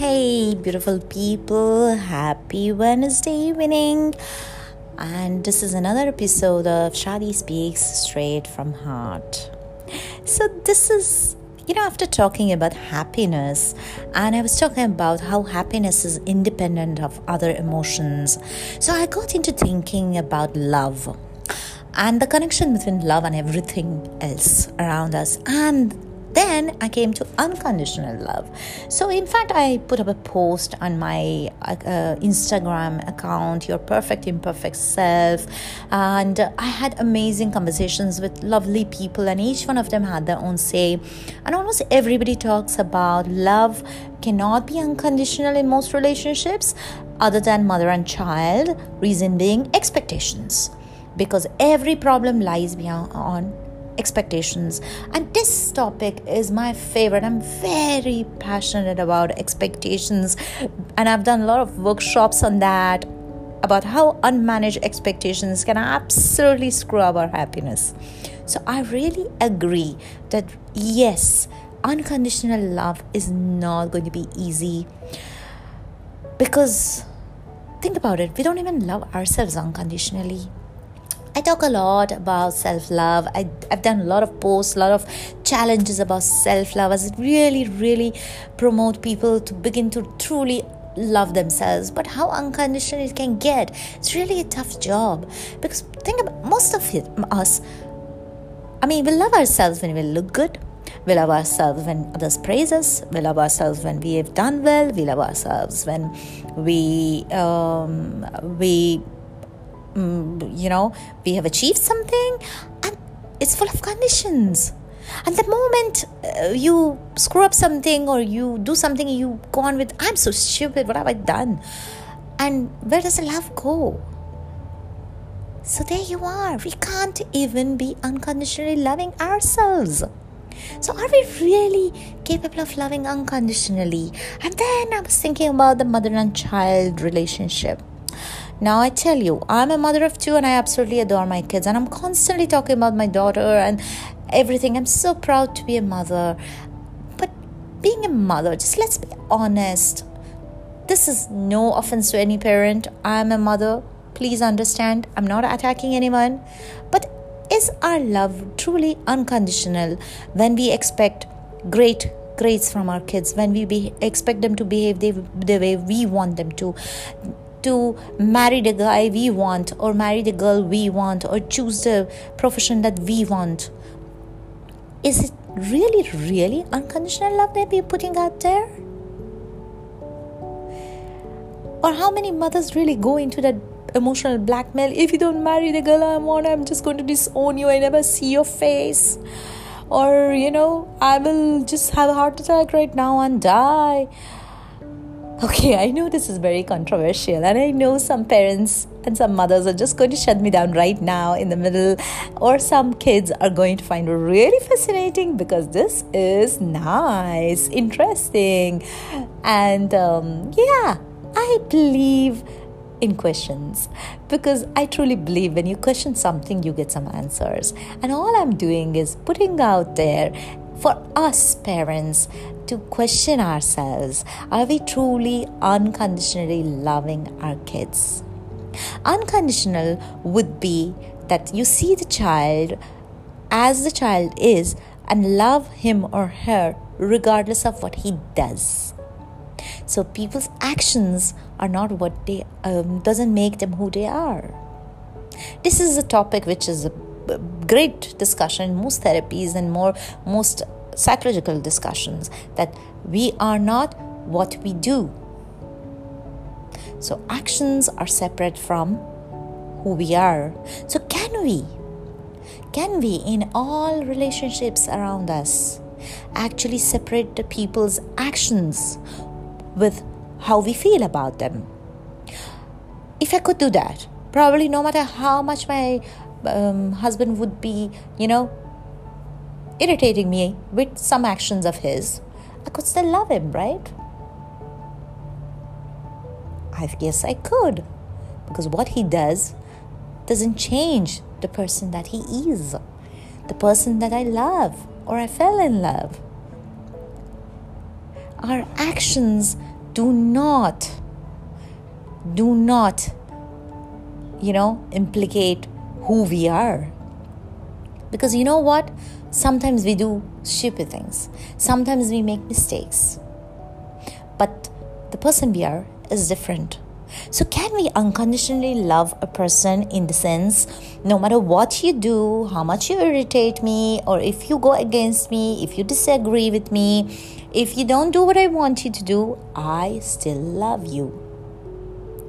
Hey, beautiful people, happy Wednesday evening. And this is another episode of Shadi Speaks Straight from Heart. So, this is, you know, after talking about happiness, and I was talking about how happiness is independent of other emotions. So, I got into thinking about love and the connection between love and everything else around us and then I came to unconditional love. So, in fact, I put up a post on my uh, Instagram account, Your Perfect Imperfect Self, and I had amazing conversations with lovely people, and each one of them had their own say. And almost everybody talks about love cannot be unconditional in most relationships, other than mother and child, reason being expectations. Because every problem lies beyond on expectations. And this topic is my favorite. I'm very passionate about expectations. And i've done a lot of workshops on that about how unmanaged expectations can absolutely screw up our happiness. So i really agree that yes unconditional love is not going to be easy. Because think about it we don't even love ourselves unconditionally I talk a lot about self love. I've done a lot of posts, a lot of challenges about self love as it really, really promote people to begin to truly love themselves. But how unconditional it can get, it's really a tough job. Because think about most of it, us, I mean, we love ourselves when we look good. We love ourselves when others praise us. We love ourselves when we have done well. We love ourselves when we um, we you know, we have achieved something, and it's full of conditions. And the moment uh, you screw up something or you do something, you go on with, I'm so stupid, what have I done? And where does the love go? So there you are. We can't even be unconditionally loving ourselves. So, are we really capable of loving unconditionally? And then I was thinking about the mother and child relationship. Now, I tell you, I'm a mother of two and I absolutely adore my kids, and I'm constantly talking about my daughter and everything. I'm so proud to be a mother. But being a mother, just let's be honest. This is no offense to any parent. I'm a mother. Please understand, I'm not attacking anyone. But is our love truly unconditional when we expect great grades from our kids, when we be, expect them to behave the, the way we want them to? To marry the guy we want or marry the girl we want or choose the profession that we want. Is it really really unconditional love that we're putting out there? Or how many mothers really go into that emotional blackmail? If you don't marry the girl i want i'm just going to disown you. I never see your face. Or you know i will just have a heart attack right now and die Okay, I know this is very controversial, and I know some parents and some mothers are just going to shut me down right now in the middle, or some kids are going to find really fascinating because this is nice, interesting, and um, yeah, I believe in questions because I truly believe when you question something, you get some answers. And all I'm doing is putting out there for us parents to question ourselves are we truly unconditionally loving our kids? Unconditional would be that you see the child as the child is and love him or her regardless of what he does. So people's actions are not what they um, doesn't make them who they are. This is a topic which is a great discussion most therapies and more most psychological discussions that we are not what we do. So, actions are separate from who we are. So, can we? Can we, in all relationships around us, actually separate the people's actions with how we feel about them? If I could do that, probably no matter how much my um, husband would be, you know, irritating me with some actions of his, I could still love him, right? I guess I could. Because what he does doesn't change the person that he is, the person that I love or I fell in love. Our actions do not, do not, you know, implicate who we are. Because you know what? Sometimes we do stupid things, sometimes we make mistakes. But the person we are is different. So, can we unconditionally love a person in the sense, no matter what you do, how much you irritate me, or if you go against me, if you disagree with me, if you don't do what I want you to do, I still love you?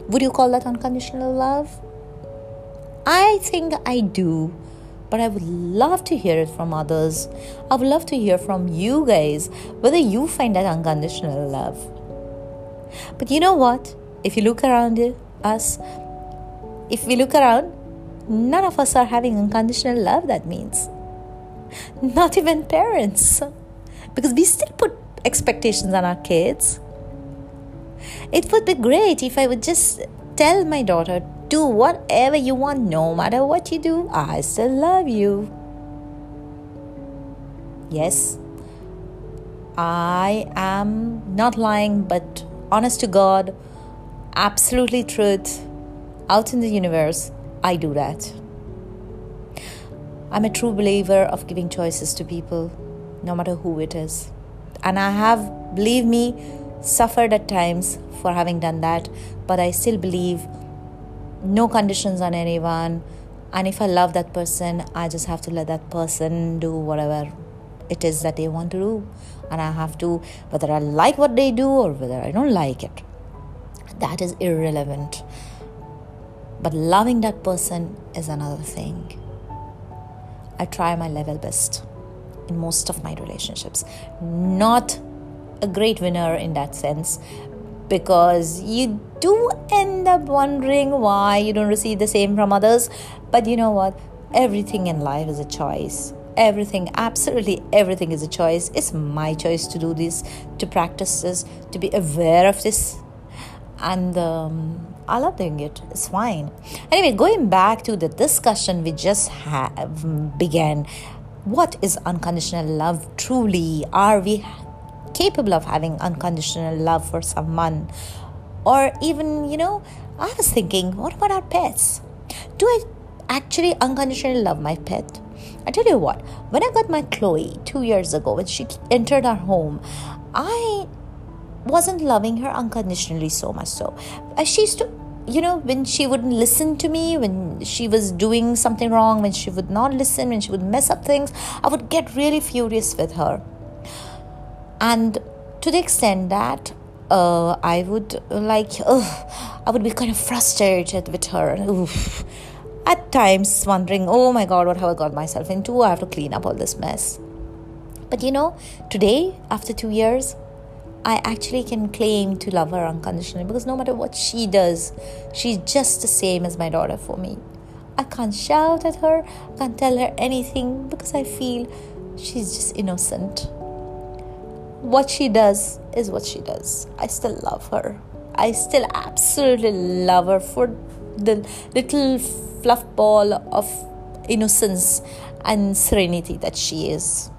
Would you call that unconditional love? I think I do, but I would love to hear it from others. I would love to hear from you guys whether you find that unconditional love. But you know what? if you look around us, if we look around, none of us are having unconditional love, that means. Not even parents. Because we still put expectations on our kids. It would be great if I would just tell my daughter, do whatever you want, no matter what you do, I still love you. Yes, I am not lying, but honest to God absolutely truth out in the universe, I do that. I'm a true believer of giving choices to people, no matter who it is. And I have, believe me, suffered at times for having done that, but I still believe no conditions on anyone. And if I love that person, I just have to let that person do whatever it is that they want to do. And I have to, whether I like what they do or whether I don't like it that is irrelevant. But loving that person is another thing. I try my level best in most of my relationships. Not a great winner in that sense because you do end up wondering why you don't receive the same from others. But you know what? Everything in life is a choice. Everything, absolutely everything is a choice. It's my choice to do this, to practice this, to be aware of this and um, I love doing it. It's fine. Anyway, going back to the discussion we just have began. What is unconditional love truly? Are we capable of having unconditional love for someone? Or even, you know, I was thinking, what about our pets? Do I actually unconditionally love my pet? I tell you what, when I got my Chloe two years ago, when she entered our home, I wasn't loving her unconditionally so much so. Uh, she used to, you know, when she wouldn't listen to me, when she was doing something wrong, when she would not listen, when she would mess up things, I would get really furious with her. And to the extent that uh, I would like, I would be kind of frustrated with her. Oof. At times, wondering, oh my god, what have I got myself into? I have to clean up all this mess. But you know, today, after two years, I actually can claim to love her unconditionally because no matter what she does, she's just the same as my daughter for me. I can't shout at her, I can't tell her anything because I feel she's just innocent. What she does is what she does. I still love her. I still absolutely love her for the little fluff ball of innocence and serenity that she is.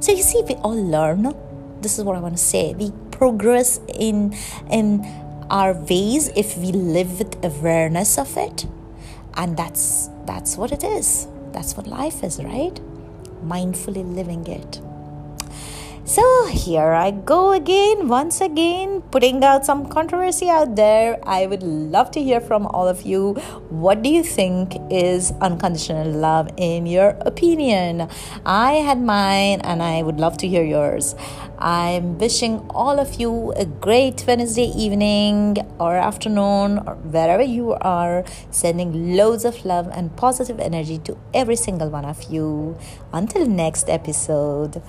So you see, we all learn this is what I want to say. We progress in in our ways if we live with awareness of it, and that's that's what it is. That's what life is, right? Mindfully living it. So here I go again, once again, putting out some controversy out there. I would love to hear from all of you. What do you think is unconditional love in your opinion? I had mine and I would love to hear yours. I'm wishing all of you a great Wednesday evening or afternoon or wherever you are, sending loads of love and positive energy to every single one of you. Until next episode.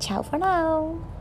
Ciao for now.